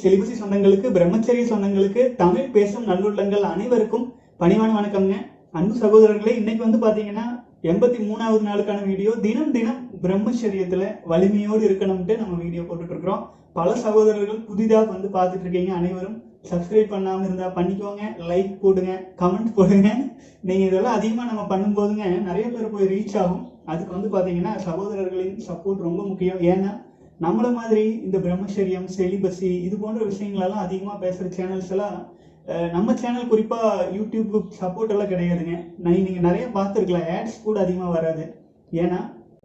செலிபசி சொந்தங்களுக்கு பிரம்மச்சரிய சொந்தங்களுக்கு தமிழ் பேசும் நல்லுள்ளங்கள் அனைவருக்கும் பணிவான வணக்கம்ங்க. அன்பு சகோதரர்களே இன்னைக்கு வந்து பாத்தீங்கன்னா எண்பத்தி மூணாவது நாளுக்கான வீடியோ. தினம் தினம் பிரம்மச்சரியத்துல வலிமையோடு இருக்கணும்ட்டு நம்ம வீடியோ போட்டுட்டு இருக்கிறோம் பல சகோதரர்கள் புதிதாக வந்து பார்த்துட்டு இருக்கீங்க அனைவரும். சப்ஸ்கிரைப் பண்ணாமல் இருந்தா பண்ணிக்கோங்க லைக் போடுங்க கமெண்ட் போடுங்க. நீங்க இதெல்லாம் அதிகமா நம்ம பண்ணும்போதுங்க நிறைய பேர் போய் ரீச் ஆகும். அதுக்கு வந்து பாத்தீங்கன்னா சகோதரர்களின் சப்போர்ட் ரொம்ப முக்கியம். ஏன்னா நம்மளை மாதிரி இந்த பிரம்மச்சரியம் செலிபசி இது போன்ற விஷயங்களெல்லாம் அதிகமாக பேசுகிற சேனல்ஸ் எல்லாம் நம்ம சேனல் குறிப்பாக யூடியூப் சப்போர்ட் எல்லாம் கிடையாதுங்க. நான் நீங்கள் நிறைய பார்த்துருக்கலாம். ஆட்ஸ் கூட அதிகமாக வராது. ஏன்னா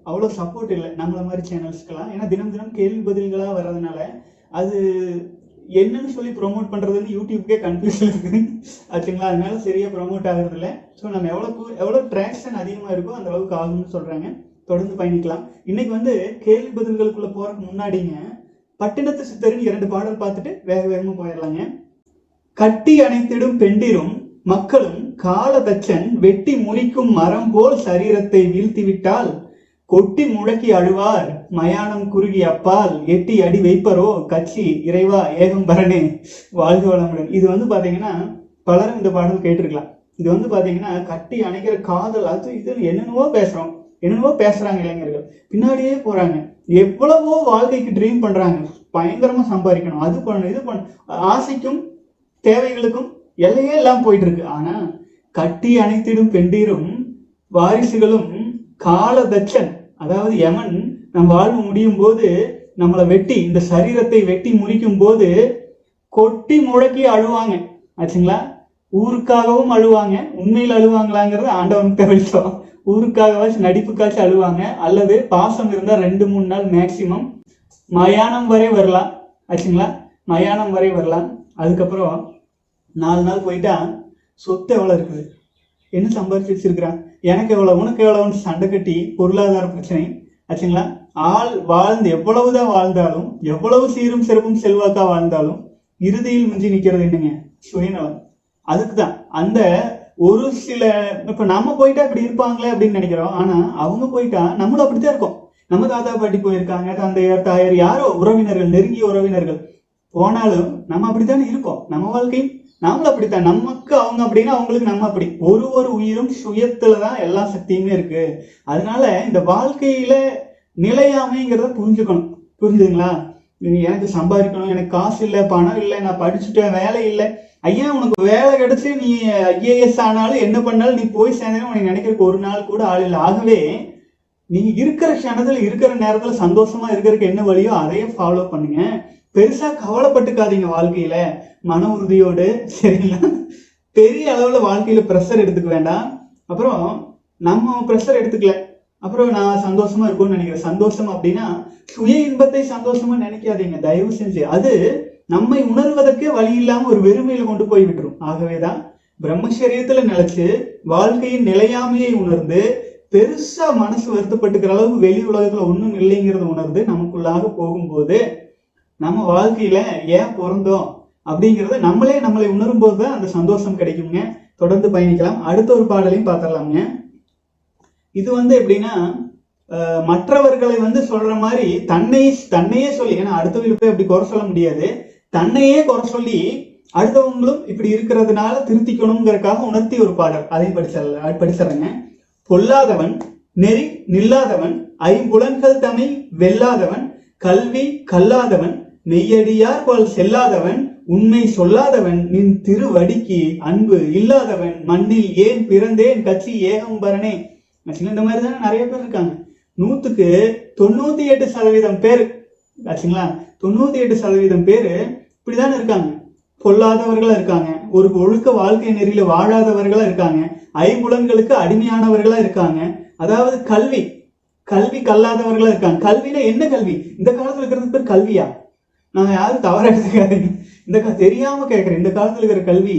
அவ்வளோ சப்போர்ட் இல்லை நம்மள மாதிரி சேனல்ஸ்க்கெல்லாம் ஏன்னா தினம் தினம் கேள்வி பதில்களாக வர்றதுனால அது என்னன்னு சொல்லி ப்ரொமோட் பண்ணுறதுன்னு யூடியூப்க்கே கன்ஃபியூஷன் இருக்குது. ஆச்சுங்களா? அதனால சரியாக ப்ரொமோட் ஆகுறதில்ல. ஸோ நம்ம எவ்வளோக்கு எவ்வளோ ட்ராக்ஷன் அதிகமாக இருக்கோ அந்த அளவுக்கு ஆகும்னு சொல்கிறாங்க தொடர்ந்து பயணிக்கலாம். இன்னைக்கு வந்து கேள்வி பதில்களுக்குள்ள போறதுக்கு முன்னாடிங்க பட்டினத்து சித்தரின் இரண்டு பாடல் பார்த்துட்டு வேக வேகமா போயிடலாங்க. கட்டி அணைத்திடும் பெண்டிரும் மக்களும் காலதச்சன் வெட்டி முறிக்கும் மரம் போல் சரீரத்தை வீழ்த்திவிட்டால் கொட்டி முழக்கி அழுவார் மயானம் குறுகி அப்பால் எட்டி அடி வைப்பரோ கட்சி இறைவா ஏகம்பரனே வாழ்க வளமுடன். இது வந்து பாத்தீங்கன்னா பலரும் இந்த பாடல் கேட்டிருக்கலாம். இது வந்து பாத்தீங்கன்னா கட்டி அணைக்கிற காதல் அது இது என்னென்னவோ பேசுறோம். என்னென்னவோ பேசுறாங்க இளைஞர்கள். பின்னாடியே போறாங்க. எவ்வளவோ வாழ்க்கைக்கு ட்ரீம் பண்றாங்க. பயங்கரமா சம்பாதிக்கணும். அது பண்ணணும் இது பண்ண ஆசைக்கும் தேவைகளுக்கும் எல்லையே எல்லாம் போயிட்டு இருக்கு ஆனா கட்டி அணைத்திடும் பெண்டீரும் வாரிசுகளும் காலதச்சன் அதாவது யமன் நம் வாழ்வு முடியும் போது நம்மளை வெட்டி இந்த சரீரத்தை வெட்டி முறிக்கும் போது கொட்டி முழக்கி அழுவாங்க. ஆச்சுங்களா? ஊருக்காகவும் அழுவாங்க. உண்மையில் அழுவாங்களாங்கிறது ஆண்டவன் தெரிவித்தோம் ஊருக்காகவாச்சும் நடிப்புக்காச்சும் அழுவாங்க. அல்லது பாசம் இருந்தால் ரெண்டு மூணு நாள் மேக்சிமம் மயானம் வரை வரலாம். ஆச்சுங்களா? மயானம் வரை வரலாம். அதுக்கப்புறம் நாலு நாள் போயிட்டா சொத்து எவ்வளோ இருக்குது? என்ன சம்பாதிச்சு வச்சிருக்கிறான் எனக்கு எவ்வளோ உனக்கு எவ்வளோன்னு சண்டை கட்டி பொருளாதார பிரச்சனை. ஆச்சுங்களா? ஆள் வாழ்ந்து எவ்வளவுதான் வாழ்ந்தாலும் எவ்வளவு சீரும் சிறப்பும் செல்வாக்கா வாழ்ந்தாலும் இறுதியில் மிஞ்சி நிற்கிறது என்னங்க? சுயநலம். அதுக்கு தான் அந்த ஒரு சில இப்ப நம்ம போயிட்டா இப்படி இருப்பாங்களே அப்படின்னு நினைக்கிறோம். ஆனா அவங்க போயிட்டா நம்மளும் அப்படித்தான் இருக்கும். நம்ம தாத்தா பாட்டி போயிருக்காங்க தந்தையர் தாயர் யாரோ உறவினர்கள் நெருங்கிய உறவினர்கள். போனாலும் நம்ம அப்படித்தானே இருக்கோம். நம்ம வாழ்க்கை நாமளும் அப்படித்தான். நமக்கு அவங்க அப்படின்னா அவங்களுக்கு நம்ம அப்படி. ஒரு ஒரு உயிரும் சுயத்துல தான் எல்லா சக்தியுமே இருக்கு. அதனால இந்த வாழ்க்கையில நிலையாமைங்கிறத புரிஞ்சுக்கணும். புரிஞ்சுதுங்களா? எனக்கு சம்பாதிக்கணும்? எனக்கு காசு இல்லை பணம் இல்லை நான் படிச்சுட்டேன் வேலை இல்லை. ஐயா உனக்கு வேலை கிடைச்சி நீ ஐஏஎஸ் ஆனாலும் என்ன பண்ணாலும் நீ போய் சேர்ந்தாலும் உனக்கு நினைக்கிறதுக்கு ஒரு நாள் கூட ஆள் இல்லை. ஆகவே நீ இருக்கிற க்ஷணத்துல இருக்கிற நேரத்துல சந்தோஷமா இருக்கிறதுக்கு என்ன வழியோ அதையே ஃபாலோ பண்ணுங்க. பெருசா கவலைப்பட்டுக்காதீங்க வாழ்க்கையில. மன உறுதியோடு சரிங்களா? பெரிய அளவுல வாழ்க்கையில ப்ரெஷர் எடுத்துக்க வேண்டாம். அப்புறம் நம்ம ப்ரெஷர் எடுத்துக்கல. அப்புறம் நான் சந்தோஷமா இருக்கும்னு நினைக்கிறேன். சந்தோஷம் அப்படின்னா சுய இன்பத்தை சந்தோஷமா நினைக்காதீங்க. தயவு செஞ்சு. அது நம்மை உணர்வதற்கே வழி இல்லாம ஒரு வெறுமையில கொண்டு போய் விட்டுரும். ஆகவேதான் பிரம்மச்சரியத்துல நிலைச்சு வாழ்க்கையின் நிலையாமையை உணர்ந்து பெருசா மனசு வருத்தப்பட்டுக்கிற அளவுக்கு வெளி உலகத்துல ஒண்ணும் இல்லைங்கிறத உணர்ந்து நமக்குள்ளாக போகும்போது நம்ம வாழ்க்கையில ஏன் பிறந்தோம் அப்படிங்கிறத நம்மளே நம்மளை உணரும் போது தான் அந்த சந்தோஷம் கிடைக்குங்க தொடர்ந்து பயணிக்கலாம். அடுத்த ஒரு பாடலையும் பார்த்துடலாங்க இது வந்து எப்படின்னா மற்றவர்களை வந்து சொல்ற மாதிரி தன்னை தன்னையே சொல்லி ஏன்னா அடுத்தவங்களுக்கு போய் அப்படி குறை சொல்ல முடியாது. தன்னையே குறை சொல்லி அடுத்தவங்களும் இப்படி இருக்கிறதுனால திருத்திக்கணுங்கிறதுக்காக உணர்த்தி ஒரு பாடல். அதையும் படிச்சிடல படிச்சிடறேங்க. பொல்லாதவன் நெறி நில்லாதவன் ஐம்புலன்கள் தமை வெல்லாதவன் கல்வி கல்லாதவன் மெய்யடியார் போல் செல்லாதவன் உண்மை சொல்லாதவன் நின் திருவடிக்கு அன்பு இல்லாதவன் மண்ணில் ஏன் பிறந்தேன் கட்சி ஏகம்பரனே. இந்த மாதிரி தானே நிறைய பேர் இருக்காங்க. நூத்துக்கு தொண்ணூத்தி எட்டு சதவீதம் பேர் ஆச்சுங்களா தொண்ணூத்தி எட்டு சதவீதம் பேர் இப்படிதானே இருக்காங்க. பொல்லாதவர்களாக இருக்காங்க. ஒரு ஒழுக்க வாழ்க்கை நெறியில் வாழாதவர்களாக இருக்காங்க. ஐம்புலன்களுக்கு அடிமையானவர்களாக இருக்காங்க. அதாவது கல்வி கல்வி கல்லாதவர்களாக இருக்காங்க. கல்வினா என்ன கல்வி? இந்த காலத்தில் இருக்கிறது பேர் கல்வியா? நான் யாரும் தவறாக எடுத்துக்காதீங்க. இந்த கா தெரியாமல் கேட்குறேன் இந்த காலத்தில் இருக்கிற கல்வி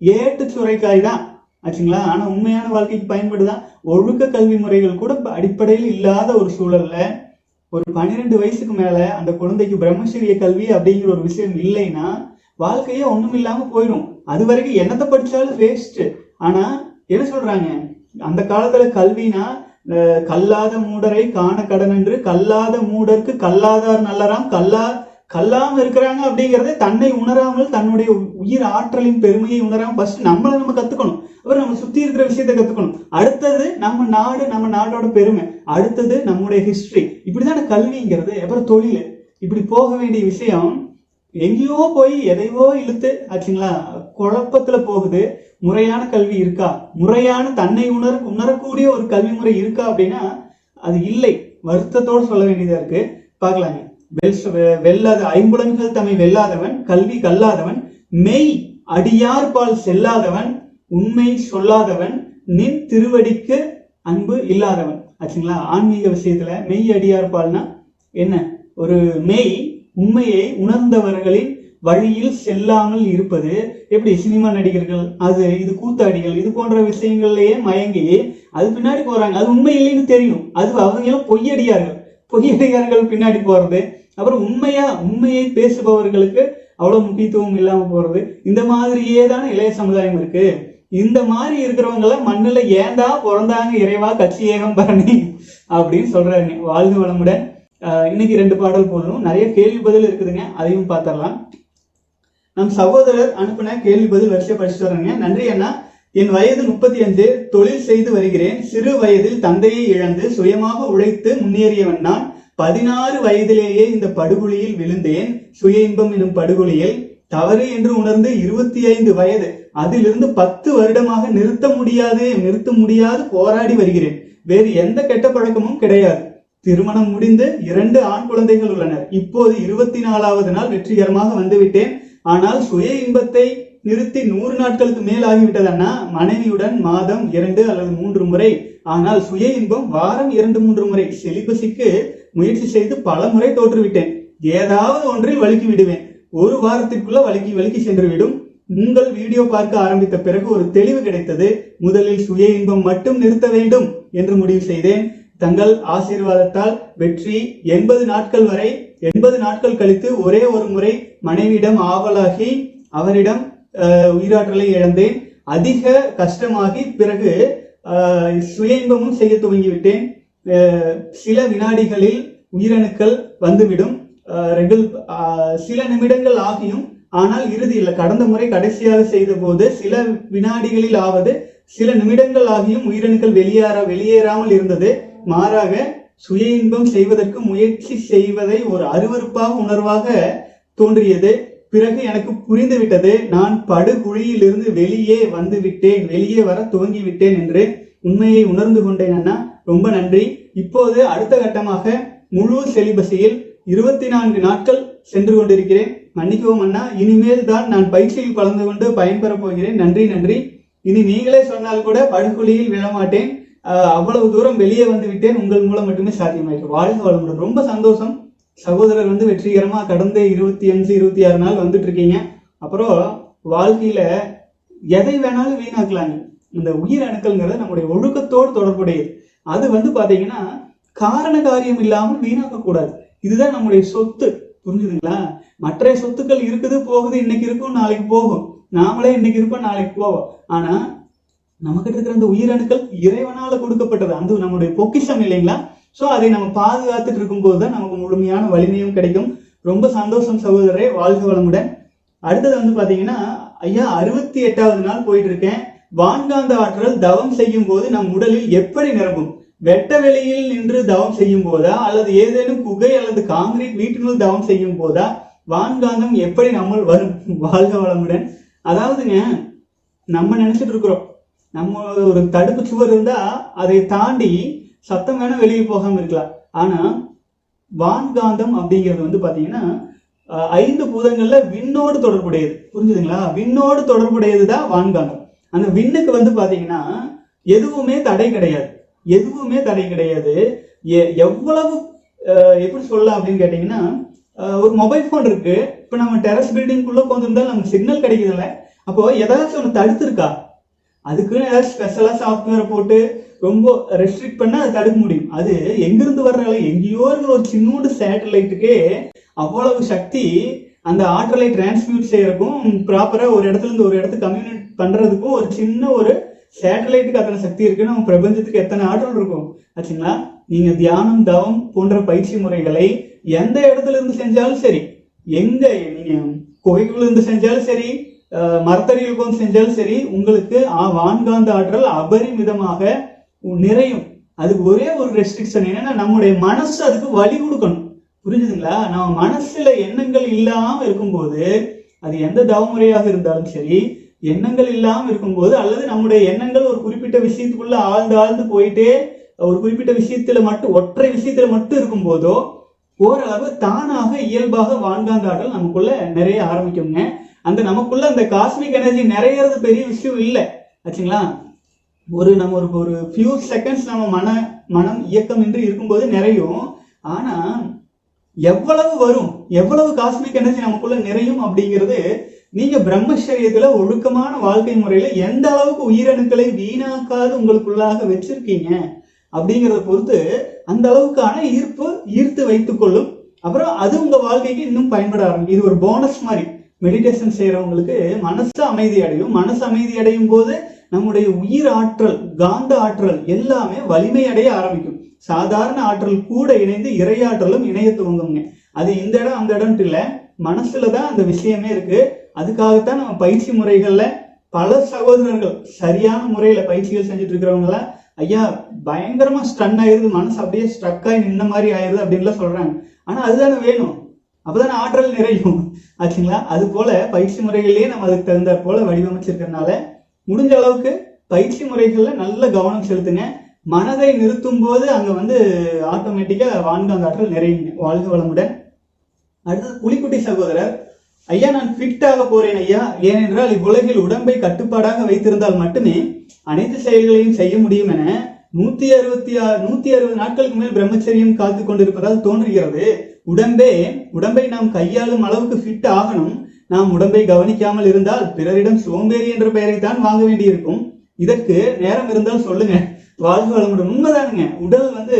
ஏட்டு சுரைக்காய் தான் ஆச்சுங்களா? ஆனால் உண்மையான வாழ்க்கைக்கு பயன்படுதான் ஒழுக்க கல்வி முறைகள் கூட அடிப்படையில் இல்லாத ஒரு சூழலில் ஒரு பன்னிரெண்டு வயசுக்கு மேல அந்த குழந்தைக்கு பிரம்மச்சரிய கல்வி அப்படிங்கிற ஒரு விஷயம் இல்லைன்னா வாழ்க்கையே ஒண்ணும் இல்லாம போயிடும் அது வரைக்கும் என்னத்தை படிச்சாலும் வேஸ்ட் ஆனா என்ன சொல்றாங்க? அந்த காலத்துல கல்வினா கல்லாத மூடரை காண கடன் என்று கல்லாத மூடருக்கு கல்லாதார் நல்லராம் கல்லா கல்லாம இருக்கிறாங்க அப்படிங்கறத தன்னை உணராமல் தன்னுடைய உயிர் ஆற்றலின் பெருமையை உணராமல் ஃபர்ஸ்ட் நம்மளை நம்ம கத்துக்கணும். அப்புறம் நம்ம சுத்தி இருக்கிற விஷயத்தை கத்துக்கணும். அடுத்தது நம்ம நாடு நம்ம நாடோட பெருமை. அடுத்தது நம்முடைய ஹிஸ்டரி இப்படிதான் கல்விங்கிறது அப்புறம் தொழில். இப்படி போக வேண்டிய விஷயம் எங்கேயோ போய் எதையோ இழுத்து ஆச்சுங்களா குழப்பத்துல போகுது. முறையான கல்வி இருக்கா? முறையான தன்னை உணர உணரக்கூடிய ஒரு கல்வி முறை இருக்கா அப்படின்னா அது இல்லை. வருத்தத்தோடு சொல்ல வேண்டியதா இருக்கு. பார்க்கலாங்க. வெல் வெ- வெல்லாத ஐம்புலன்கள் தம்மை வெல்லாதவன் கல்வி கல்லாதவன் மெய் அடியார் பால் செல்லாதவன் உண்மை சொல்லாதவன் நின் திருவடிக்கு அன்பு இல்லாதவன். ஆச்சுங்களா? ஆன்மீக விஷயத்துல மெய் அடியார்பால்னா என்ன? ஒரு மெய் உண்மையை உணர்ந்தவர்களின் வழியில் செல்லாமல் இருப்பது. எப்படி சினிமா நடிகர்கள் அது இது கூத்தாடிகள் இது போன்ற விஷயங்கள்லயே மயங்கி அது பின்னாடி போறாங்க. அது உண்மை இல்லைன்னு தெரியும். அது அவங்களும் பொய்யடியார்கள் பொய்யடியார்கள் பின்னாடி போறது. அப்புறம் உண்மையா உண்மையை பேசுபவர்களுக்கு அவ்வளவு முக்கியத்துவம் இல்லாம போறது. இந்த மாதிரியே தானே இளைய சமுதாயம் இருக்கு. இந்த மாதிரி இருக்கிறவங்கள மண்ணில் மண்ணுல ஏண்டா பிறந்தாங்க இறைவா கட்சி ஏகம் பரணி அப்படின்னு சொல்றாங்க வாழ்ந்து வளமுடன். இன்னைக்கு ரெண்டு பாடல் போதும் நிறைய கேள்வி பதில் இருக்குதுங்க. அதையும் பார்த்துடலாம். நம் சகோதரர் அனுப்பின கேள்வி பதில் வரிசை படிச்சு வர்றேங்க. நன்றி அண்ணா. என் வயது முப்பத்தி அஞ்சு. தொழில் செய்து வருகிறேன். சிறு வயதில் தந்தையை இழந்து சுயமாக உழைத்து முன்னேறியவன் நான். பதினாறு வயதிலேயே இந்த படுகொலியில் விழுந்தேன். சுய இன்பம் எனும் படுகொலியில் தவறு என்று உணர்ந்து இருபத்தி ஐந்து வயது அதிலிருந்து பத்து வருடமாக நிறுத்த முடியாது நிறுத்த முடியாது போராடி வருகிறேன். வேறு எந்த கெட்ட பழக்கமும் கிடையாது. திருமணம் முடிந்து இரண்டு ஆண் குழந்தைகள் உள்ளனர். இப்போது இருபத்தி நாலாவது நாள் வெற்றிகரமாக வந்துவிட்டேன். ஆனால் சுய இன்பத்தை நிறுத்தி நூறு நாட்களுக்கு மேல் ஆகிவிட்டதன்னா மனைவியுடன் மாதம் இரண்டு அல்லது மூன்று முறை. ஆனால் சுய இன்பம் வாரம் இரண்டு மூன்று முறை. செலிபசிக்கு முயற்சி செய்து பல முறை தோற்றுவிட்டேன். ஏதாவது ஒன்றில் வழுக்கி விடுவேன். ஒரு வாரத்திற்குள்ள வழுக்கி வலுக்கி சென்றுவிடும். உங்கள் வீடியோ பார்க்க ஆரம்பித்த பிறகு ஒரு தெளிவு கிடைத்தது. முதலில் சுய இன்பம் மட்டும் நிறுத்த வேண்டும் என்று முடிவு செய்தேன். தங்கள் ஆசீர்வாதத்தால் வெற்றி எண்பது நாட்கள் வரை எண்பது நாட்கள் கழித்து ஒரே ஒரு முறை மனைவியிடம் ஆவலாகி அவரிடம் உயிராற்றலை இழந்தேன். அதிக கஷ்டமாகி பிறகு சுய இன்பமும் செய்ய துவங்கிவிட்டேன். சில வினாடிகளில் உயிரணுக்கள் வந்துவிடும். ரெகுல் சில நிமிடங்கள் ஆகியும். ஆனால் இறுதியில் கடந்த முறை கடைசியாக செய்த போது சில வினாடிகளில் ஆவது சில நிமிடங்கள் ஆகியும் உயிரணுக்கள் வெளியேற வெளியேறாமல் இருந்தது. மாறாக சுய இன்பம் செய்வதற்கு முயற்சி செய்வதை ஒரு அருவருப்பாக உணர்வாக தோன்றியது. பிறகு எனக்கு புரிந்துவிட்டது. நான் படுகுழியிலிருந்து வெளியே வந்து விட்டேன் வெளியே வர துவங்கி விட்டேன் என்று உண்மையை உணர்ந்து கொண்டேன் அண்ணா. ரொம்ப நன்றி. இப்போது அடுத்த கட்டமாக முழு செலிபஸியில் இருபத்தி நான்கு நாட்கள் சென்று கொண்டிருக்கிறேன். மன்னிக்கவும் அண்ணா இனிமேல் தான் நான் பயிற்சியில் கலந்து கொண்டு பயன்பெறப் போகிறேன். நன்றி நன்றி. இனி நீங்களே சொன்னால் கூட படுகொலியில் விழமாட்டேன். அவ்வளவு தூரம் வெளியே வந்து விட்டேன். உங்கள் மூலம் மட்டுமே சாத்தியமாயிருக்கு வாழ்க வளமுடன். ரொம்ப சந்தோஷம். சகோதரர் வந்து வெற்றிகரமாக கடந்த இருபத்தி அஞ்சு இருபத்தி ஆறு நாள் வந்துட்டு இருக்கீங்க அப்புறம் வாழ்க்கையில எதை வேணாலும் வீணாக்கலாங்க. இந்த உயிர் அணுக்கள்ங்கிறது நம்முடைய ஒழுக்கத்தோடு தொடர்புடையது. அது வந்து பாத்தீங்கன்னா காரண காரியம் இல்லாமல் வீணாக்க கூடாது இதுதான் நம்முடைய சொத்து. புரிஞ்சுதுங்களா? மற்ற சொத்துக்கள் இருக்குது போகுது இன்னைக்கு இருக்கும் நாளைக்கு போகும். நாமளே இன்னைக்கு இருப்போம் நாளைக்கு போவோம். ஆனா நமக்கிட்ட இருக்கிற அந்த உயிரணுக்கள் இறைவனால கொடுக்கப்பட்டது. அந்த நம்முடைய பொக்கிஷம் இல்லைங்களா? சோ அதை நம்ம பாதுகாத்துட்டு இருக்கும்போது தான் நமக்கு முழுமையான வலிமையும் கிடைக்கும். ரொம்ப சந்தோஷம் சகோதரரே. வாழ்க வளமுடன். அடுத்தது வந்து பாத்தீங்கன்னா ஐயா அறுபத்தி எட்டாவது நாள் போயிட்டு இருக்கேன். வான்காந்த ஆற்றல் தவம் செய்யும் போது நம் உடலில் எப்படி நிரம்பும்? வெட்ட வெளியில் நின்று தவம் செய்யும் போதா? அல்லது ஏதேனும் குகை அல்லது காங்கிரீட் வீட்டினுள் தவம் செய்யும் போதா? வான்காந்தம் எப்படி நம்மள் வரும்? வாழ்க வளமுடன். அதாவதுங்க நம்ம நினைச்சிட்டு இருக்கிறோம். நம்ம ஒரு தடுப்பு சுவர் இருந்தா அதை தாண்டி சத்தம் வேணா வெளியே போகாம இருக்கலாம். ஆனா வான்காந்தம் அப்படிங்கிறது வந்து பாத்தீங்கன்னா ஐந்து பூதங்கள்ல விண்ணோடு தொடர்புடையது. புரிஞ்சுதுங்களா? விண்ணோடு தொடர்புடையது தான் வான்காந்தம். அந்த விண்ணுக்கு வந்து பாத்தீங்கன்னா எதுவுமே தடை கிடையாது. எதுவுமே தடை கிடையாது. எ- எவ்வளவு எப்படி சொல்லலாம் அப்படின்னு கேட்டீங்கன்னா ஒரு மொபைல் ஃபோன் இருக்கு. இப்போ நம்ம டெரஸ் பில்டிங்குள்ளே உட்காந்துருந்தா நமக்கு சிக்னல் கிடைக்குதுல்ல. அப்போ ஏதாச்சும் ஒன்று தடுத்திருக்கா? அதுக்குன்னு ஏதாவது ஸ்பெஷலாக சாஃப்ட்வேரை போட்டு ரொம்ப ரெஸ்ட்ரிக்ட் பண்ணால் அதை தடுக்க முடியும். அது எங்கிருந்து வர்றால எங்கேயோ இருக்கிற ஒரு சின்னோண்டு சேட்டலைட்டுக்கே அவ்வளவு சக்தி அந்த ஆற்றலை டிரான்ஸ்மியூட் செய்யறதுக்கும் ப்ராப்பராக ஒரு இடத்துல இருந்து ஒரு இடத்துக்கு கம்யூனிகேட் பண்ணுறதுக்கும் ஒரு சின்ன ஒரு சேட்டலைட்டுக்கு அத்தனை சக்தி இருக்குன்னு நம்ம பிரபஞ்சத்துக்கு எத்தனை ஆற்றல் இருக்கும்? ஆச்சுங்களா? நீங்க தியானம் தவம் போன்ற பயிற்சி முறைகளை எந்த இடத்துல இருந்து செஞ்சாலும் சரி எங்க நீங்க குகைக்குள்ள இருந்து செஞ்சாலும் சரி அஹ், மரத்தடியில் செஞ்சாலும் சரி உங்களுக்கு ஆ- வான்காந்த ஆற்றல் அபரிமிதமாக நிறையும். அதுக்கு ஒரே ஒரு ரெஸ்ட்ரிக்ஷன் என்னன்னா நம்முடைய மனசு அதுக்கு வழி கொடுக்கணும். புரிஞ்சுதுங்களா? நம்ம மனசுல எண்ணங்கள் இல்லாம இருக்கும்போது அது எந்த தவமுறையாக இருந்தாலும் சரி எண்ணங்கள் இல்லாமல் இருக்கும்போது அல்லது நம்முடைய எண்ணங்கள் ஒரு குறிப்பிட்ட விஷயத்துக்குள்ள ஆழ்ந்து ஆழ்ந்து போயிட்டே ஒரு குறிப்பிட்ட விஷயத்துல மட்டும் ஒற்றை விஷயத்துல மட்டும் இருக்கும்போதோ ஓரளவு தானாக இயல்பாக வான்காந்த நமக்குள்ள நிறைய ஆரம்பிக்குங்க. அந்த நமக்குள்ள அந்த காஸ்மிக் எனர்ஜி நிறையறது பெரிய விஷயம் இல்லை. ஆச்சுங்களா? ஒரு நம்ம ஒரு ஒரு ஃபியூ செகண்ட்ஸ் நம்ம மன மனம் இயக்கம் என்று இருக்கும்போது நிறையும். ஆனா எவ்வளவு வரும் எவ்வளவு காஸ்மிக் எனர்ஜி நமக்குள்ள நிறையும் அப்படிங்கிறது நீங்க பிரம்மச்சரியத்துல ஒழுக்கமான வாழ்க்கை முறையில எந்த அளவுக்கு உயிரணுக்களை வீணாக்காது உங்களுக்குள்ளாக வச்சிருக்கீங்க அப்படிங்கிறத பொறுத்து அந்த அளவுக்கான ஈர்ப்பு ஈர்த்து வைத்துக் கொள்ளும். அப்புறம் அது உங்க வாழ்க்கைக்கு இன்னும் பயன்பட ஆரம்பிக்கும் இது ஒரு போனஸ் மாதிரி. மெடிடேஷன் செய்யறவங்களுக்கு மனசு அமைதி அடையும். மனசு அமைதி அடையும் போது நம்முடைய உயிர் ஆற்றல் காந்த ஆற்றல் எல்லாமே வலிமை அடைய ஆரம்பிக்கும். சாதாரண ஆற்றல் கூட இணைந்து இறையாற்றலும் இணைய துவங்குங்க அது இந்த இடம் அந்த இடம்ட்டு இல்லை. மனசுல தான் அந்த விஷயமே இருக்கு. அதுக்காகத்தான் நம்ம பயிற்சி முறைகளில் பல சகோதரர்கள் சரியான முறையில் பயிற்சிகள் செஞ்சுட்டு இருக்கிறவங்களாம் ஐயா பயங்கரமாக ஸ்டன் ஆயிடுது மனசு அப்படியே ஸ்ட்ரக் ஆகி நின்ன மாதிரி ஆயிடுது அப்படின்லாம் சொல்கிறாங்க ஆனால் அதுதானே வேணும். அப்போதானே ஆற்றல் நிறையும். ஆச்சுங்களா? அது போல பயிற்சி முறைகள்லயே நம்ம அதுக்கு தகுந்த போல வடிவமைச்சிருக்கிறதுனால முடிஞ்ச அளவுக்கு பயிற்சி முறைகளில் நல்ல கவனம் செலுத்துங்க. மனதை நிறுத்தும் போது அங்கே வந்து ஆட்டோமேட்டிக்காக வான்காந்த ஆற்றல் நிறையுங்க. வாழ்க வளமுடன். அடுத்தது புலிக்குட்டி சகோதரர். ஐயா நான் ஃபிட்டாக போகிறேன் போறேன் ஐயா. ஏனென்றால் இவ்வுலகில் உடம்பை கட்டுப்பாடாக வைத்திருந்தால் மட்டுமே அனைத்து செயல்களையும் செய்ய முடியும் என நூத்தி அறுபத்தி ஆறு நூத்தி அறுபது நாட்களுக்கு மேல் பிரம்மச்சரியம் காத்து கொண்டிருப்பதால் தோன்றுகிறது. உடம்பே உடம்பை நாம் கையாளும் அளவுக்கு ஃபிட் ஆகணும். நாம் உடம்பை கவனிக்காமல் இருந்தால் பிறரிடம் சோம்பேறி என்ற பெயரை தான் வாங்க வேண்டியிருக்கும். இதற்கு நேரம் இருந்தால் சொல்லுங்க. வாழ்வு வளமுடன். உண்மைதானுங்க. உடல் வந்து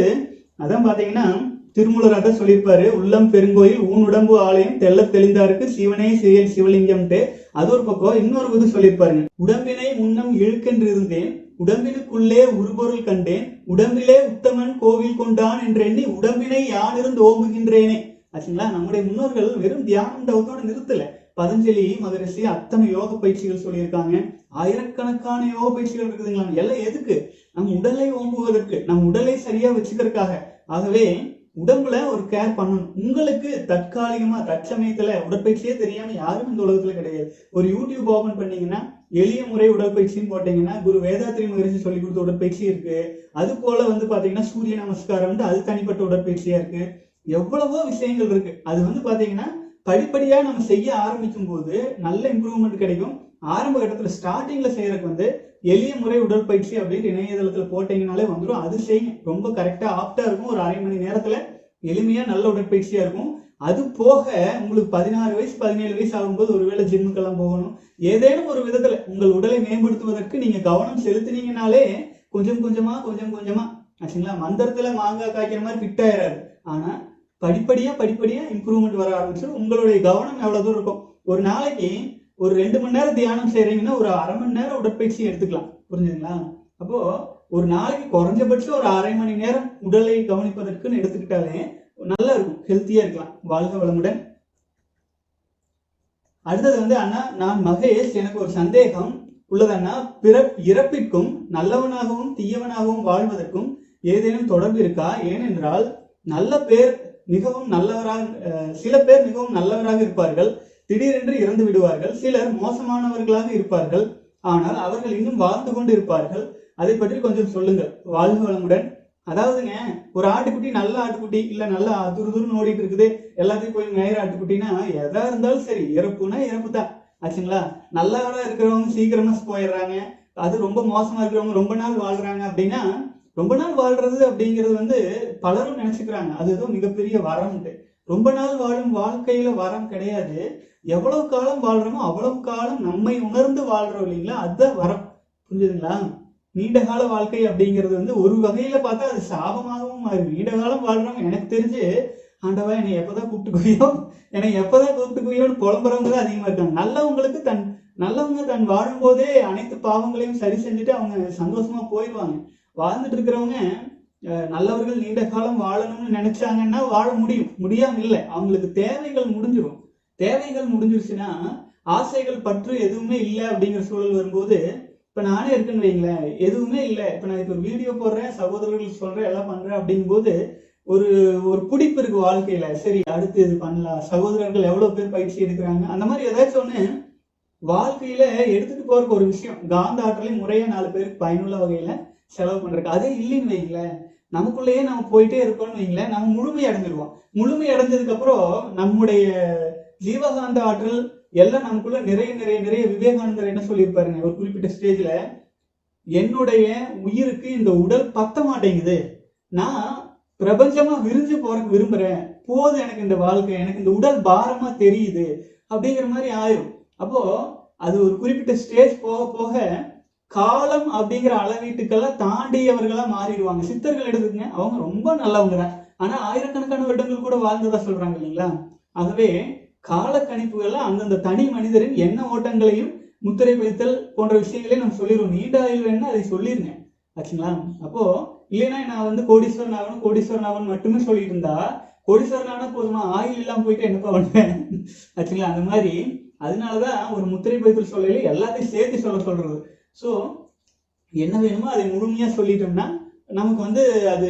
அதான் பாத்தீங்கன்னா திருமூலர் அதான் சொல்லியிருப்பாரு உள்ளம் பெருங்கோயில் ஊன் உடம்பு ஆலயம் தெள்ள தெளிந்தாருக்கு சிவனே செயல் சிவலிங்கம்ட்டு. அது ஒரு பக்கம் இன்னொரு இது சொல்லியிருப்பாருங்க. உடம்பினை முன்னம் இழுக்கென்று இருந்தேன் உடம்பினுக்குள்ளே உருபொருள் கண்டேன் உடம்பிலே உத்தமன் கோவில் கொண்டான் என்றெண்ணி உடம்பினை யானிருந்து ஓம்புகின்றேனே ஆச்சுங்களா? நம்முடைய முன்னோர்கள் வெறும் தியானம் தவத்தோடு நிறுத்தல. பதஞ்சலி மதுரசி அத்தனை யோக பயிற்சிகள் சொல்லியிருக்காங்க. ஆயிரக்கணக்கான யோக பயிற்சிகள் இருக்குதுங்களா? எல்லாம் எதுக்கு? நம் உடலை ஓம்புவதற்கு நம் உடலை சரியா வச்சுக்கிறதுக்காக. ஆகவே உடம்புல ஒரு கேர் பண்ணணும். உங்களுக்கு தற்காலிகமா தற்சமயத்துல உடற்பயிற்சியே தெரியாம யாரும் இந்த உலகத்துல கிடையாது. ஒரு யூடியூப் ஓபன் பண்ணீங்கன்னா எளிய முறை உடற்பயிற்சின்னு போட்டீங்கன்னா குரு வேதாத்திரி மகரிஷி சொல்லி கொடுத்த உடற்பயிற்சி இருக்கு. அது போல வந்து பாத்தீங்கன்னா சூரிய நமஸ்காரம் வந்து அது தனிப்பட்ட உடற்பயிற்சியா இருக்கு. எவ்வளவோ விஷயங்கள் இருக்கு. அது வந்து பாத்தீங்கன்னா படிப்படியா நம்ம செய்ய ஆரம்பிக்கும் போது நல்ல இம்ப்ரூவ்மெண்ட் கிடைக்கும். ஆரம்ப கட்டத்துல ஸ்டார்டிங்ல செய்யறதுக்கு வந்து எளிய முறை உடற்பயிற்சி அப்படின்னு இணையதளத்தில் போட்டீங்கனாலே வந்துடும் அது செய்யுங்க. ரொம்ப கரெக்டாக ஆப்டாக இருக்கும். ஒரு அரை மணி நேரத்தில் எளிமையாக நல்ல உடற்பயிற்சியாக இருக்கும். அது போக உங்களுக்கு பதினாறு வயசு பதினேழு வயசு ஆகும்போது ஒருவேளை ஜிம்முக்கெல்லாம் போகணும். ஏதேனும் ஒரு விதத்தில் உங்கள் உடலை மேம்படுத்துவதற்கு நீங்கள் கவனம் செலுத்தினீங்கனாலே கொஞ்சம் கொஞ்சமாக கொஞ்சம் கொஞ்சமாக ஆச்சுங்களா? மந்திரத்தில் மாங்காய் காய்க்கிற மாதிரி ஃபிட் ஆயிடாது ஆனால் படிப்படியாக படிப்படியாக இம்ப்ரூவ்மெண்ட் வர ஆரம்பிச்சு உங்களுடைய கவனம் எவ்வளோ தூரம் இருக்கும்? ஒரு நாளைக்கு ஒரு ரெண்டு மணி நேரம் தியானம் செய்கிறீங்கன்னா ஒரு அரை மணி நேரம் உடற்பயிற்சி எடுத்துக்கலாம். புரிஞ்சுங்களா அப்போ ஒரு நாளைக்கு குறைஞ்சபட்சம் ஒரு அரை மணி நேரம் உடலை கவனிப்பதற்குன்னு எடுத்துக்கிட்டாலே நல்லா இருக்கும் ஹெல்த்தியா இருக்கலாம். வாழ்க வளமுடன். அடுத்தது வந்து அண்ணா நான் மகேஷ் எனக்கு ஒரு சந்தேகம் உள்ளது பிற பிறப் இறப்பிற்கும் நல்லவனாகவும் தீயவனாகவும் வாழ்வதற்கும் ஏதேனும் தொடர்பு இருக்கா? ஏனென்றால் நல்ல பேர் மிகவும் நல்லவராக சில பேர் மிகவும் நல்லவராக இருப்பார்கள். திடீரென்று இறந்து விடுவார்கள். சிலர் மோசமானவர்களாக இருப்பார்கள். ஆனால் அவர்கள் இன்னும் வாழ்ந்து கொண்டு இருப்பார்கள் அதை பற்றி கொஞ்சம் சொல்லுங்கள். வாழ்க வளமுடன். அதாவதுங்க ஒரு ஆட்டுக்குட்டி நல்ல ஆட்டுக்குட்டி இல்ல நல்லா துருதுருன்னு ஓடிட்டு இருக்குது. எல்லாத்தையும் போய் மேயிற ஆட்டுக்குட்டினா எதா இருந்தாலும் சரி இறப்புனா இறப்பு தான். ஆச்சுங்களா? நல்லவரா இருக்கிறவங்க சீக்கிரமா போயிடுறாங்க. அது ரொம்ப மோசமா இருக்கிறவங்க ரொம்ப நாள் வாழ்றாங்க அப்படின்னா ரொம்ப நாள் வாழ்றது அப்படிங்கிறது வந்து பலரும் நினைச்சுக்கிறாங்க. அது ஏதோ மிகப்பெரிய வரம்ட்டு. ரொம்ப நாள் வாழும் வாழ்க்கையில வரம் கிடையாது. எவ்வளவு காலம் வாழ்றோமோ அவ்வளவு காலம் நம்மை உணர்ந்து வாழ்றோம் இல்லைங்களா? அதுதான் வரம். புரிஞ்சுதுங்களா? நீண்ட கால வாழ்க்கை அப்படிங்கிறது வந்து ஒரு வகையில பார்த்தா அது சாபமாகவும் மாறி நீண்ட காலம் வாழ்றவங்க எனக்கு தெரிஞ்சு ஆண்டவா என்னை எப்பதான் கூப்பிட்டுக்குவியோ என்னை எப்பதான் கூப்பிட்டுக்குவியோன்னு புலம்புறவங்க தான் அதிகமா இருக்காங்க. நல்லவங்களுக்கு தன் நல்லவங்க தன் வாழும்போதே அனைத்து பாவங்களையும் சரி செஞ்சுட்டு அவங்க சந்தோஷமா போயிடுவாங்க. வாழ்ந்துட்டு இருக்கிறவங்க நல்லவர்கள் நீண்ட காலம் வாழணும்னு நினைச்சாங்கன்னா வாழ முடியும். முடியாம இல்லை அவங்களுக்கு தேவைகள் முடிஞ்சிடும் தேவைகள் முடிஞ்சிருச்சுன்னா ஆசைகள் பற்று எதுவுமே இல்லை அப்படிங்கிற சூழல் வரும்போது இப்போ நானே இருக்குன்னு வைங்களேன் எதுவுமே இல்லை. இப்போ நான் இப்போ ஒரு வீடியோ போடுறேன் சகோதரர்கள் சொல்கிறேன் எல்லாம் பண்ணுறேன் அப்படிங்கும்போது ஒரு ஒரு பிடிப்பு இருக்கு வாழ்க்கையில. சரி அடுத்து இது பண்ணலாம். சகோதரர்கள் எவ்வளோ பேர் பயிற்சி எடுக்கிறாங்க? அந்த மாதிரி ஏதாச்சும் ஒன்று வாழ்க்கையில எடுத்துட்டு போறதுக்கு ஒரு விஷயம். காந்த ஆற்றலை முறையாக நாலு பேருக்கு பயனுள்ள வகையில செலவு பண்றதுக்கு. அதே இல்லைன்னு வைங்களேன் நமக்குள்ளேயே நம்ம போயிட்டே இருக்கோம்னு வைங்களேன் நம்ம முழுமை அடைஞ்சிருவோம். முழுமை அடைஞ்சதுக்கப்புறம் நம்முடைய ஜீவகாந்த ஆற்றல் எல்லாம் நமக்குள்ள நிறைய நிறைய நிறைய விவேகானந்தர் என்ன சொல்லியிருப்பாருங்க? ஒரு குறிப்பிட்ட ஸ்டேஜில் என்னுடைய உயிருக்கு இந்த உடல் பத்த மாட்டேங்குது. நான் பிரபஞ்சமா விரிஞ்சு போறக்கு விரும்புறேன். போதும் எனக்கு இந்த வாழ்க்கை எனக்கு இந்த உடல் பாரமா தெரியுது. அப்படிங்கிற மாதிரி ஆயிரும். அப்போ அது ஒரு குறிப்பிட்ட ஸ்டேஜ் போக போக காலம் அப்படிங்கிற அளவீட்டுக்கெல்லாம் தாண்டியவர்களா மாறிடுவாங்க. சித்தர்கள் எடுத்துக்கங்க அவங்க ரொம்ப நல்லவங்க. தான் ஆனா ஆயிரக்கணக்கான வருடங்கள் கூட வாழ்ந்ததா சொல்றாங்க இல்லைங்களா? ஆகவே கால கணிப்புகள்ல அந்தந்த தனி மனிதரின் எண்ண ஓட்டங்களையும் முத்திரை வைத்தல் போன்ற விஷயங்களையும் நம்ம சொல்லிடுவோம் நீண்ட ஆயுள் வேணா அதை சொல்லிருங்க. ஆச்சுங்களா? அப்போ இல்லைன்னா நான் வந்து கோடீஸ்வரன் ஆகணும் கோடீஸ்வரன் ஆகணும் மட்டுமே சொல்லிட்டு இருந்தா கோடீஸ்வரன் ஆனா போதுமா? ஆயில் இல்லாம போயிட்டு என்னப்பா பண்ணுவேன் ஆச்சுங்களா? அந்த மாதிரி அதனாலதான் ஒரு முத்திரை பதித்தல் சொல்லல எல்லாத்தையும் சேர்த்து சொல்ல சொல்றது. ஸோ என்ன வேணுமோ அதை முழுமையாக சொல்லிட்டோம்னா நமக்கு வந்து அது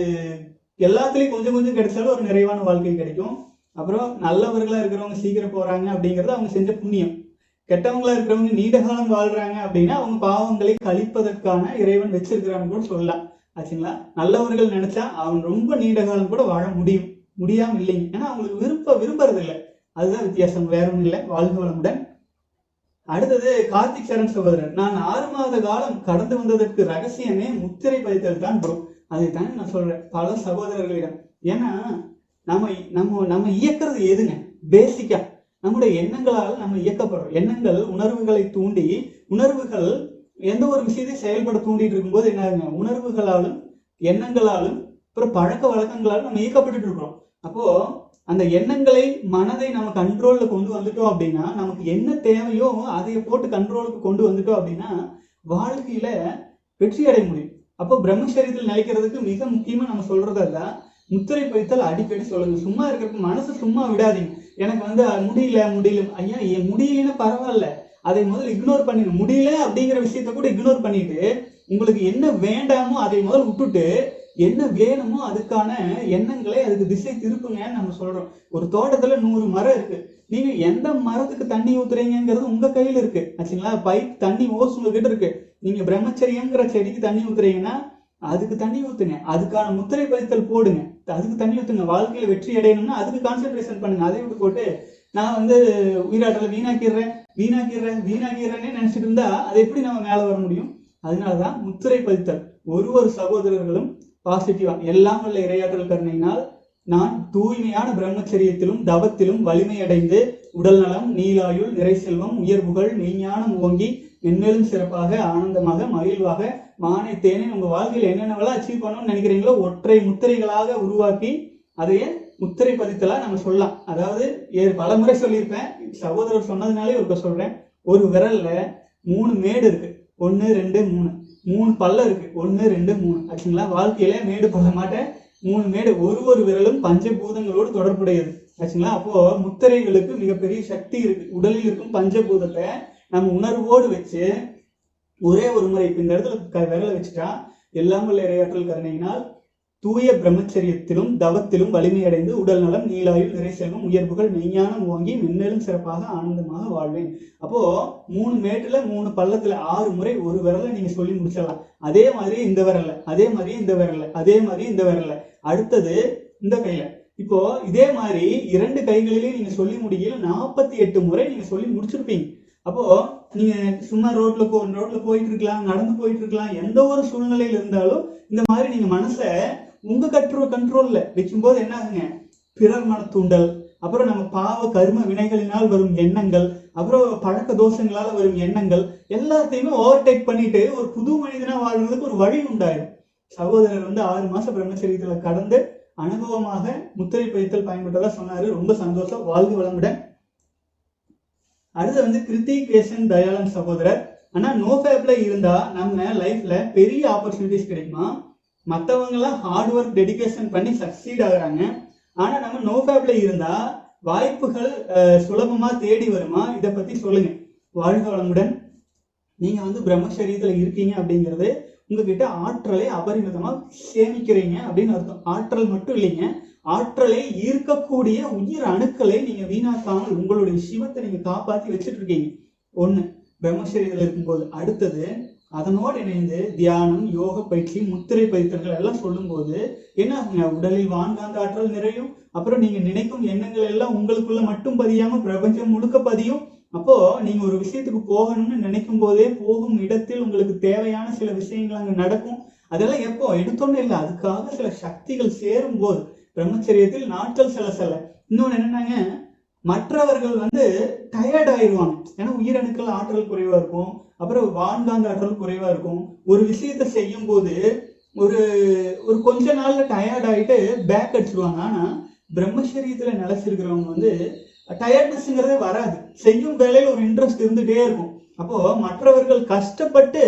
எல்லாத்துலேயும் கொஞ்சம் கொஞ்சம் கிடைச்சாலும் ஒரு நிறைவான வாழ்க்கை கிடைக்கும். அப்புறம் நல்லவர்களாக இருக்கிறவங்க சீக்கிரம் போகிறாங்க அப்படிங்கிறது அவங்க செஞ்ச புண்ணியம். கெட்டவங்களா இருக்கிறவங்க நீண்ட காலம் வாழ்றாங்க அப்படின்னா அவங்க பாவங்களை கழிப்பதற்கான இறைவன் வச்சிருக்கிறான்னு கூட சொல்லலாம். ஆச்சுங்களா? நல்லவர்கள் நினைச்சா அவன் ரொம்ப நீண்ட காலம் கூட வாழ முடியும். முடியாம இல்லைங்க. ஏன்னா அவங்களுக்கு விருப்ப விரும்புறது இல்லை. அதுதான் வித்தியாசம். வேற ஒன்றும் இல்லை. வாழ்க வளமுடன். அடுத்தது கார்த்திக் சரண் சகோதரன் நான் ஆறு மாத காலம் கடந்து வந்ததற்கு ரகசியமே முத்திரை பதித்தல் தான் ப்ரோ அதைத்தானே நான் சொல்றேன். பல சகோதரர்களிடம். ஏன்னா நம்ம நம்ம நம்ம இயக்கிறது எதுங்க? பேசிக்கா நம்முடைய எண்ணங்களால் நம்ம இயக்கப்படுறோம். எண்ணங்கள் உணர்வுகளை தூண்டி உணர்வுகள் எந்த ஒரு விஷயத்தையும் செயல்பட தூண்டிட்டு இருக்கும்போது என்ன உணர்வுகளாலும் எண்ணங்களாலும் அப்புறம் பழக்க வழக்கங்களாலும் நம்ம இயக்கப்பட்டுட்டு இருக்கிறோம். அப்போ அந்த எண்ணங்களை மனதை நம்ம கண்ட்ரோல்ல கொண்டு வந்துட்டோம் அப்படின்னா நமக்கு என்ன தேவையோ அதை போட்டு கண்ட்ரோலுக்கு கொண்டு வந்துட்டோம் அப்படின்னா வாழ்க்கையில வெற்றி அடைய முடியும். அப்போ பிரம்மச்சரியத்தில் நிலைக்கிறதுக்கு மிக முக்கியமா நம்ம சொல்றதல்ல முத்திரை பதித்தல் அடிக்கடி சொல்லுங்க. சும்மா இருக்கிறப்ப மனசு சும்மா விடாதீங்க. எனக்கு வந்து முடியல முடியல. ஐயா என் முடியலன்னா பரவாயில்ல. அதை முதல்ல இக்னோர் பண்ணிடுங்க முடியல அப்படிங்கிற விஷயத்த கூட இக்னோர் பண்ணிட்டு உங்களுக்கு என்ன வேண்டாமோ அதை முதல்ல விட்டுட்டு என்ன வேணுமோ அதுக்கான எண்ணங்களை அதுக்கு திசை திருப்புங்கன்னு நம்ம சொல்றோம். ஒரு தோட்டத்துல நூறு மரம் இருக்கு. நீங்க எந்த மரத்துக்கு தண்ணி ஊத்துறீங்கிறது உங்க கையில இருக்கு. ஆச்சுங்களா? பைப் தண்ணி ஓஸ் உங்ககிட்ட இருக்கு. நீங்க பிரம்மச்சரியங்கிற செடிக்கு தண்ணி ஊத்துறீங்கன்னா அதுக்கு தண்ணி ஊத்துங்க. அதுக்கான முத்திரை பதித்தல் போடுங்க. அதுக்கு தண்ணி ஊத்துங்க. வாழ்க்கையில வெற்றி அடையணும்னா அதுக்கு கான்சென்ட்ரேஷன் பண்ணுங்க. அதை விட்டு போட்டு நான் வந்து உயிராற்றலை வீணாக்கிடுறேன் வீணாக்கிடுறேன் வீணாக்கிடுறேன்னே நினைச்சிட்டு இருந்தா அது எப்படி நம்ம மேல வர முடியும்? அதனாலதான் முத்திரை பதித்தல். ஒரு ஒரு சகோதரர்களும் பாசிட்டிவா எல்லாம் உள்ள இரையாற்றல் கருணையினால் நான் தூய்மையான பிரம்மச்சரியத்திலும் தவத்திலும் வலிமையடைந்து உடல் நலம் நீலாயுள் நிறை செல்வம் உயர்வுகள் மெய்ஞானம் ஓங்கி மென்மேலும் சிறப்பாக ஆனந்தமாக மகிழ்வாக மானை தேனை உங்க வாழ்க்கையில் என்னென்னவெல்லாம் அச்சீவ் பண்ணணும்னு நினைக்கிறீங்களோ ஒற்றை முத்திரைகளாக உருவாக்கி அதையே முத்திரை பதித்தலா நம்ம சொல்லலாம். அதாவது ஏ- பல முறை சொல்லியிருப்பேன். சகோதரர் சொன்னதுனாலே ஒரு சொல்றேன். ஒரு விரல்ல மூணு மேடு இருக்கு. ஒன்று ரெண்டு மூணு. மூணு பல்லம் இருக்கு. ஒன்று ரெண்டு மூணு. ஆச்சுங்களா? வாழ்க்கையில மேடு மாட்டேன். மூணு மேடு ஒரு ஒரு விரலும் பஞ்சபூதங்களோடு தொடர்புடையது. ஆச்சுங்களா? அப்போ முத்திரைகளுக்கு மிகப்பெரிய சக்தி இருக்கு. உடலில் இருக்கும் பஞ்சபூதத்தை நம்ம உணர்வோடு வச்சு ஒரே ஒரு முறை இப்போ இந்த இடத்துல க- விரலை வச்சுட்டா எல்லாம் வல்ல இறையாற்றல் கருணையினால் தூய பிரம்மச்சரியத்திலும் தவத்திலும் வலிமையடைந்து உடல் நலம் நீலாயுள் நிறைசெல்வம் உயர்வுகள் மெய்ஞானம் ஓங்கி மென்மேலும் சிறப்பாக ஆனந்தமாக வாழ்வேன். அப்போ மூணு மேட்டுல மூணு பள்ளத்துல ஆறு முறை ஒரு விரல நீங்க சொல்லி முடிச்சிடலாம். அதே மாதிரி இந்த விரல அதே மாதிரி இந்த விரல அதே மாதிரி இந்த விரல அடுத்தது இந்த கையில. இப்போ இதே மாதிரி இரண்டு கைகளிலையும் நீங்க சொல்லி முடியல நாற்பத்தி எட்டு முறை நீங்க சொல்லி முடிச்சிருப்பீங்க. அப்போ நீங்க சும்மா ரோட்ல போ ரோட்ல போயிட்டு இருக்கலாம் நடந்து போயிட்டு இருக்கலாம் எந்த ஒரு சூழ்நிலையில இருந்தாலும் இந்த மாதிரி நீங்க மனசை உங்க கற்று கண்ட்ரோல்ல வைக்கும்போது என்ன ஆகுங்க பிறர் மன தூண்டல் அப்புறம் நம்ம பாவ கர்ம வினைகளினால் வரும் எண்ணங்கள் அப்புறம் பழக்க தோஷங்களால வரும் எண்ணங்கள் எல்லாத்தையுமே ஓவர்டேக் பண்ணிட்டு ஒரு புது மனிதனா வாழ்றதுக்கு ஒரு வழி உண்டாயிரும் சகோதரர் வந்து ஆறு மாசம் பிரம்மச்சரியத்துல கடந்து அனுபவமாக முத்திரை பதித்தல் பயன்பட்டதா சொன்னாரு. ரொம்ப சந்தோஷம். வாழ்ந்து வளமுடன். அடுத்து வந்து கிருத்திகேசன் தயாளன் சகோதரர். ஆனா நோ ஃபேப்ல இருந்தா நம்ம லைஃப்ல பெரிய ஆப்பர்ச்சுனிட்டிஸ் கிடைக்குமா? மற்றவங்களாம் ஹார்ட் ஒர்க் டெடிகேஷன் பண்ணி சக்சீட் ஆகுறாங்க. ஆனால் நம்ம நோ ஃபேப்ல இருந்தால் வாய்ப்புகள் சுலபமாக தேடி வருமா? இதை பற்றி சொல்லுங்கள் வாழ்க வளமுடன். நீங்கள் வந்து பிரம்மசரீரத்தில் இருக்கீங்க அப்படிங்கிறது உங்ககிட்ட ஆற்றலை அபரிமிதமாக சேமிக்கிறீங்க அப்படின்னு அர்த்தம். ஆற்றல் மட்டும் இல்லைங்க. ஆற்றலை ஈர்க்கக்கூடிய உயிர் அணுக்களை நீங்கள் வீணாக்காமல் உங்களுடைய சிவத்தை நீங்கள் காப்பாற்றி வச்சுட்டு இருக்கீங்க. ஒன்று பிரம்மசரீரத்தில் இருக்கும்போது. அடுத்தது அதனோடு இணைந்து தியானம் யோக பயிற்சி முத்திரை பயிற்சிகள் எல்லாம் சொல்லும்போது என்ன ஆகுங்க உடலில் வான்காந்த ஆற்றல் நிறையும். அப்புறம் நீங்க நினைக்கும் எண்ணங்கள் எல்லாம் உங்களுக்குள்ள மட்டும் பதியாம பிரபஞ்சம் முழுக்க பதியும். அப்போ நீங்க ஒரு விஷயத்துக்கு போகணும்னு நினைக்கும் போதே போகும் இடத்தில் உங்களுக்கு தேவையான சில விஷயங்கள் அங்கே நடக்கும். அதெல்லாம் எப்போ? எடுத்தோன்னே இல்லை. அதுக்காக சில சக்திகள் சேரும் போது பிரம்மச்சரியத்தில் நாட்கள் சில சில இன்னொன்று என்னன்னாங்க மற்றவர்கள் வந்து டயர்ட் ஆயிடுவாங்க. ஏன்னா உயிரணுக்கள் ஆற்றல் குறைவா இருக்கும். அப்புறம் வான்காந்த ஆற்றல் குறைவா இருக்கும். ஒரு விஷயத்தை செய்யும் போது ஒரு ஒரு கொஞ்ச நாள்ல டயர்ட் ஆயிட்டு பேக் அடிச்சிருவாங்க. ஆனா பிரம்மசரியத்துல நிலைச்சிருக்கிறவங்க வந்து டயர்ட்னஸ்ங்கிறதே வராது. செய்யும் வேலையில ஒரு இன்ட்ரெஸ்ட் இருந்துட்டே இருக்கும். அப்போ மற்றவர்கள் கஷ்டப்பட்டு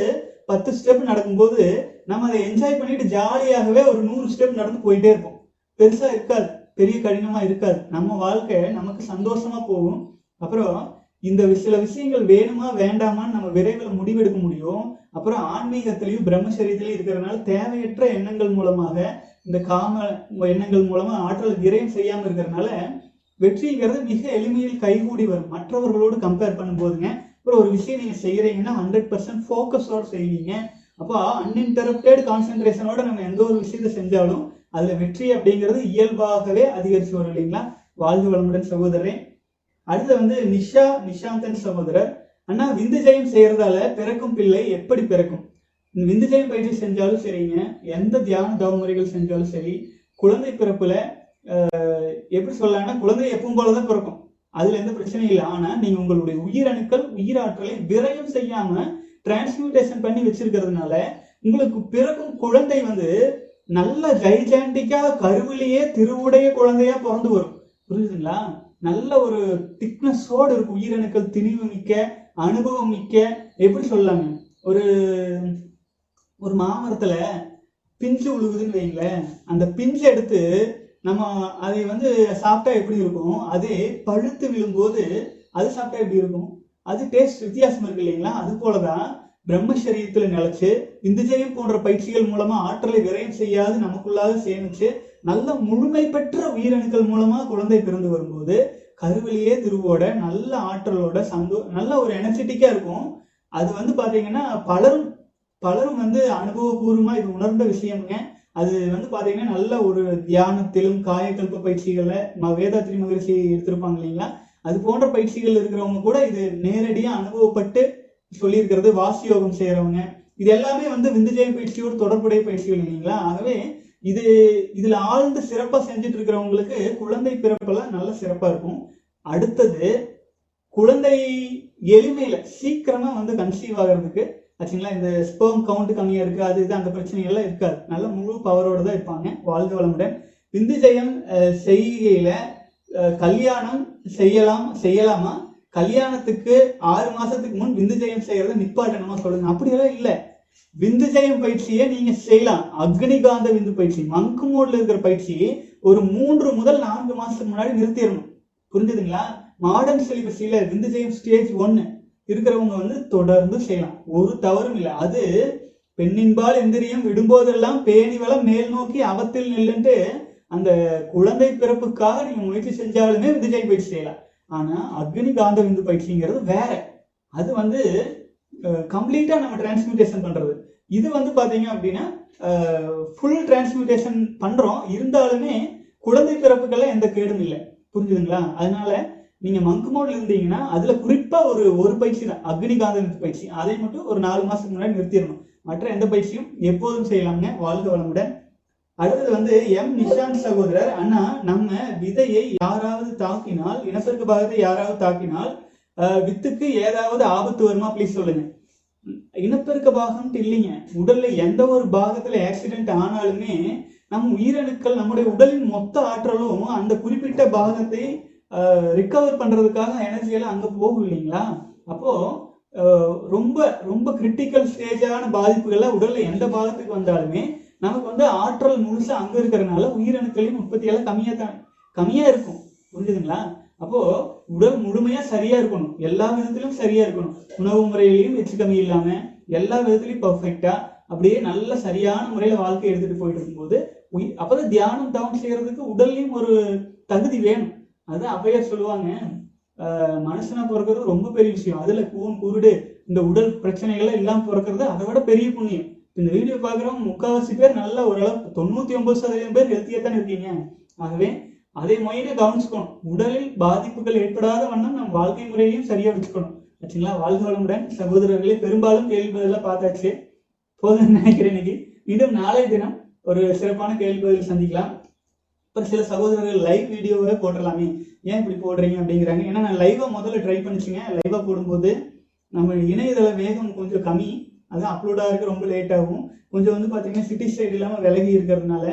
பத்து ஸ்டெப் நடக்கும்போது நம்ம அதை என்ஜாய் பண்ணிட்டு ஜாலியாகவே ஒரு நூறு ஸ்டெப் நடந்து போயிட்டே இருப்போம். பெருசா இருக்காது. பெரிய கடினமா இருக்காது. நம்ம வாழ்க்கை நமக்கு சந்தோஷமா போகும். அப்புறம் இந்த சில விஷயங்கள் வேணுமா வேண்டாமான்னு நம்ம விரைவில் முடிவெடுக்க முடியும். அப்புறம் ஆன்மீகத்திலையும் பிரம்மச்சரியத்திலையும் இருக்கிறதுனால தேவையற்ற எண்ணங்கள் மூலமாக இந்த காம எண்ணங்கள் மூலமா ஆற்றல் விரயம் செய்யாம இருக்கிறதுனால வெற்றிங்கிறது மிக எளிமையில் கைகூடி வரும். மற்றவர்களோடு கம்பேர் பண்ணும்போதுங்க அப்புறம் ஒரு விஷயம் நீங்க செய்யறீங்கன்னா ஹண்ட்ரட் பர்சன்ட் ஃபோக்கஸோடு செய்வீங்க. அப்போ அன்இன்டரப்டட் கான்சென்ட்ரேஷனோட நம்ம எந்த ஒரு விஷயத்தை செஞ்சாலும் அதுல வெற்றி அப்படிங்கிறது இயல்பாகவே அதிகரிச்சு வரும் இல்லைங்களா? வாழ்ந்து வளமுடன் சகோதரரே. அடுத்து வந்து நிஷா நிஷாந்தன் சகோதரர். அண்ணா விந்து ஜெயம் செய்யறதால பிறக்கும் பிள்ளை எப்படி பிறக்கும்? விந்து ஜெயம் பயிற்சி செஞ்சாலும் சரிங்க. எந்த தியான தவ முறைகள் செஞ்சாலும் சரி குழந்தை பிறப்புல எப்படி சொல்லலாம்னா குழந்தை எப்பவும் போலதான் பிறக்கும். அதுல எந்த பிரச்சனையும் இல்லை. ஆனா நீங்க உங்களுடைய உயிரணுக்கள் உயிராற்றலை விரயம் செய்யாம டிரான்ஸ்மியூட்டேஷன் பண்ணி வச்சிருக்கிறதுனால உங்களுக்கு பிறக்கும் குழந்தை வந்து நல்ல ஜைஜாண்டிக்கா கருவிலேயே திருவுடைய குழந்தையா பிறந்து வரும். புரியுதுங்களா? நல்ல ஒரு திக்னஸோடு இருக்கும். உயிரணுக்கள் திணிவு மிக்க அனுபவம் மிக்க. எப்படி சொல்லலாங்க? ஒரு ஒரு மாமரத்துல பிஞ்சு உழுகுதுன்னு வைங்களேன் அந்த பிஞ்சு எடுத்து நம்ம அதை வந்து சாப்பிட்டா எப்படி இருக்கும்? அது பழுத்து விழும்போது அது சாப்பிட்டா எப்படி இருக்கும்? அது டேஸ்ட் வித்தியாசம் இருக்கு இல்லைங்களா? அது போலதான் பிரம்மச்சரியத்துல நிலைச்சு விந்துஜயம் போன்ற பயிற்சிகள் மூலமா ஆற்றலை விரயம் செய்யாது நமக்குள்ளாக சேமிச்சு நல்ல முழுமை பெற்ற உயிரணுக்கள் மூலமா குழந்தை பிறந்து வரும்போது கருவிலேயே திருவோட நல்ல ஆற்றலோட சந்தோ நல்ல ஒரு எனர்ஜெட்டிக்கா இருக்கும். அது வந்து பாத்தீங்கன்னா பலரும் பலரும் வந்து அனுபவபூர்வமா இது உணர்ந்த விஷயம்ங்க. அது வந்து பாத்தீங்கன்னா நல்ல ஒரு தியானத்திலும் காயக்கல்ப பயிற்சிகளை ம- வேதாத்ரி மகரிஷி எடுத்திருப்பாங்க இல்லைங்களா? அது போன்ற பயிற்சிகள் இருக்கிறவங்க கூட இது நேரடியாக அனுபவப்பட்டு சொல்லியிருக்கிறது வாசி யோகம் செய்கிறவங்க இது எல்லாமே வந்து விந்துஜய பயிற்சியோடு தொடர்புடைய பயிற்சிகள் இல்லைங்களா? ஆகவே இது இதில் ஆழ்ந்து சிறப்பாக செஞ்சுட்டு இருக்கிறவங்களுக்கு குழந்தை பிறப்பெல்லாம் நல்ல சிறப்பாக இருக்கும். அடுத்தது குழந்தை எளிமையில் சீக்கிரமாக வந்து கன்சீவ் ஆகிறதுக்கு ஆச்சுங்களா? இந்த ஸ்பேம் கவுண்ட் கம்மியாக இருக்குது அது இது அந்த பிரச்சனை எல்லாம் இருக்காது. நல்ல முழு பவரோடு தான் இருப்பாங்க வாழ்க வளமுடன். விந்து ஜெயம் கல்யாணம் செய்யலாம் செய்யலாமா? கல்யாணத்துக்கு ஆறு மாசத்துக்கு முன் விந்து ஜெயம் செய்யறத நிப்பாட்டணுமா சொல்லுங்க. அப்படியெல்லாம் இல்ல. விந்து ஜெயம் பயிற்சியை நீங்க செய்யலாம். அக்னிகாந்த விந்து பயிற்சி மங்கு மோட்ல இருக்கிற பயிற்சி ஒரு மூன்று முதல் நான்கு மாசத்துக்கு முன்னாடி நிறுத்திடணும். புரிஞ்சுதுங்களா? மாடர்ன் சிலிபஸில விந்து ஜெயம் ஸ்டேஜ் ஒன்னு இருக்கிறவங்க வந்து தொடர்ந்து செய்யலாம். ஒரு தவறும் இல்லை. அது பெண்ணின்பால் எந்திரியம் விடும்போதெல்லாம் பேணி வளம் மேல் நோக்கி அவத்தில் நில்லுன்ட்டு அந்த குழந்தை பிறப்புக்காக நீங்க முயற்சி செஞ்சாலுமே விந்துஜெயம் பயிற்சி செய்யலாம். ஆனால் அக்னி காந்த விந்து பயிற்சிங்கிறது வேற. அது வந்து கம்ப்ளீட்டாக நம்ம டிரான்ஸ்மியூட்டேஷன் பண்ணுறது இது வந்து பார்த்தீங்க அப்படின்னா ஃபுல் டிரான்ஸ்மியூட்டேஷன் பண்ணுறோம் இருந்தாலுமே குழந்தை பிறப்புக்கெல்லாம் எந்த கேடும் இல்லை. புரிஞ்சுதுங்களா? அதனால நீங்கள் மங்கு மோடில் இருந்தீங்கன்னா அதில் குறிப்பாக ஒரு ஒரு பயிற்சி தான். அக்னிகாந்த விந்து பயிற்சி. அதை மட்டும் ஒரு நாலு மாதத்துக்கு முன்னாடி நிறுத்திடணும். மற்ற எந்த பயிற்சியும் எப்போதும் செய்யலாம்னு வாழ்க வளமுடன். அடுத்தது வந்து எம் நிஷாந்த் சகோதரர் அண்ணா நம்ம விதையை யாராவது தாக்கினால் இனப்பெருக்க பாகத்தை யாராவது தாக்கினால் வித்துக்கு ஏதாவது ஆபத்து வருமா? ப்ளீஸ் சொல்லுங்க. இனப்பெருக்க பாகம்ட்டு இல்லைங்க. உடல்ல எந்த ஒரு பாகத்துல ஆக்சிடென்ட் ஆனாலுமே நம் உயிரணுக்கள் நம்முடைய உடலின் மொத்த ஆற்றலும் அந்த குறிப்பிட்ட பாகத்தை ரிக்கவர் பண்றதுக்காக எனர்ஜியெல்லாம் அங்க போகும் இல்லைங்களா? அப்போ ரொம்ப ரொம்ப கிரிட்டிக்கல் ஸ்டேஜான பாதிப்புகள்லாம் உடல்ல எந்த பாகத்துக்கு வந்தாலுமே நமக்கு வந்து ஆற்றல் முழுசா அங்க இருக்கிறதுனால உயிரணுக்களின் உற்பத்தி எல்லாம் கம்மியா தான் கம்மியா இருக்கும். புரிஞ்சுதுங்களா? அப்போ உடல் முழுமையா சரியா இருக்கணும். எல்லா விதத்திலும் சரியா இருக்கணும். உணவு முறையிலையும் எச்சு கம்மி இல்லாம எல்லா விதத்திலையும் பர்ஃபெக்டா அப்படியே நல்ல சரியான முறையில வாழ்க்கை எடுத்துட்டு போயிட்டு இருக்கும்போது உயி- அப்பதான் தியானம் தவம் செய்யறதுக்கு உடல்லையும் ஒரு தகுதி வேணும். அது அவையார் சொல்லுவாங்க. மனுஷனா பிறக்கிறது ரொம்ப பெரிய விஷயம். அதுல கூன் குருடு இந்த உடல் பிரச்சனைகள் எல்லாம் பிறக்கிறது அதை விட பெரிய புண்ணியம். இந்த வீடியோ பார்க்குறவங்க முக்காவாசி பேர் நல்ல ஓரளவுக்கு தொண்ணூற்றி ஒன்பது சதவீதம் பேர் ஹெல்த்தியாக தான் இருக்கீங்க. ஆகவே அதே மொயில கவனிச்சுக்கணும். உடலில் பாதிப்புகள் ஏற்படாத வண்ணம் நம் வாழ்க்கை முறையையும் சரியாக வச்சுக்கணும். ஆச்சுங்களா? வாழ்க வளமுடன். சகோதரர்களே பெரும்பாலும் கேள்வி பதிலாக பார்த்தாச்சு. போதும் நினைக்கிறேன் இன்னைக்கு. மீண்டும் நாளைய தினம் ஒரு சிறப்பான கேள்வி பதில் சந்திக்கலாம். அப்புறம் சில சகோதரர்கள் லைவ் வீடியோவை போட்டுடலாமே. ஏன் இப்படி போடுறீங்க அப்படிங்கிறாங்க. ஏன்னா நான் லைவாக முதல்ல ட்ரை பண்ணிச்சுங்க. லைவாக போடும்போது நம்ம இணையதள வேகம் கொஞ்சம் கம்மி. அதுவும் அப்லோட் ஆகிறதுக்கு ரொம்ப லேட் ஆகும். கொஞ்சம் வந்து பார்த்தீங்கன்னா சிட்டி சைடு இல்லாமல் விலகி இருக்கிறதுனால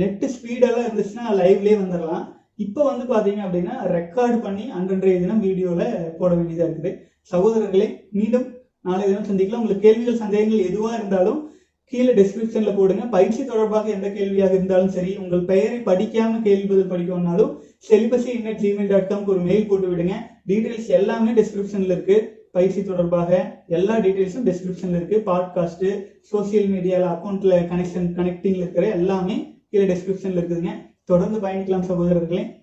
நெட்டு ஸ்பீடெல்லாம் இருந்துச்சுன்னா லைவ்லேயே வந்துடலாம் இப்போ வந்து பார்த்தீங்க அப்படின்னா ரெக்கார்ட் பண்ணி அன்றன்றைய தினம் வீடியோவில் போட வேண்டியதாக இருக்குது. சகோதரர்களே மீண்டும் நாளை தினம் சந்திக்கலாம். உங்களுக்கு கேள்விகள் சந்தேகங்கள் எதுவாக இருந்தாலும் கீழே டிஸ்கிரிப்ஷனில் போடுங்க. பயிற்சி தொடர்பாக எந்த கேள்வியாக இருந்தாலும் சரி உங்கள் பெயரை படிக்காமல் கேள்வி பதில் படிக்கணும்னாலும் செலிபசி இன்னட் ஜிமெயில் டாட் காம்க்கு ஒரு மெயில் போட்டு விடுங்க. டீட்டெயில்ஸ் எல்லாமே டிஸ்கிரிப்ஷனில் இருக்குது பயிற்சி தொடர்பாக எல்லா டீட்டெயில்ஸும் டிஸ்கிரிப்ஷனில் இருக்கு. பாட்காஸ்ட் சோஷியல் மீடியாவில் அக்கௌண்ட்ல கனெக்ஷன் கனெக்டிங்கில் இருக்கிற எல்லாமே கீழே டிஸ்கிரிப்ஷனில் இருக்குதுங்க. தொடர்ந்து பயணிக்கலாம் சகோதரர்களே.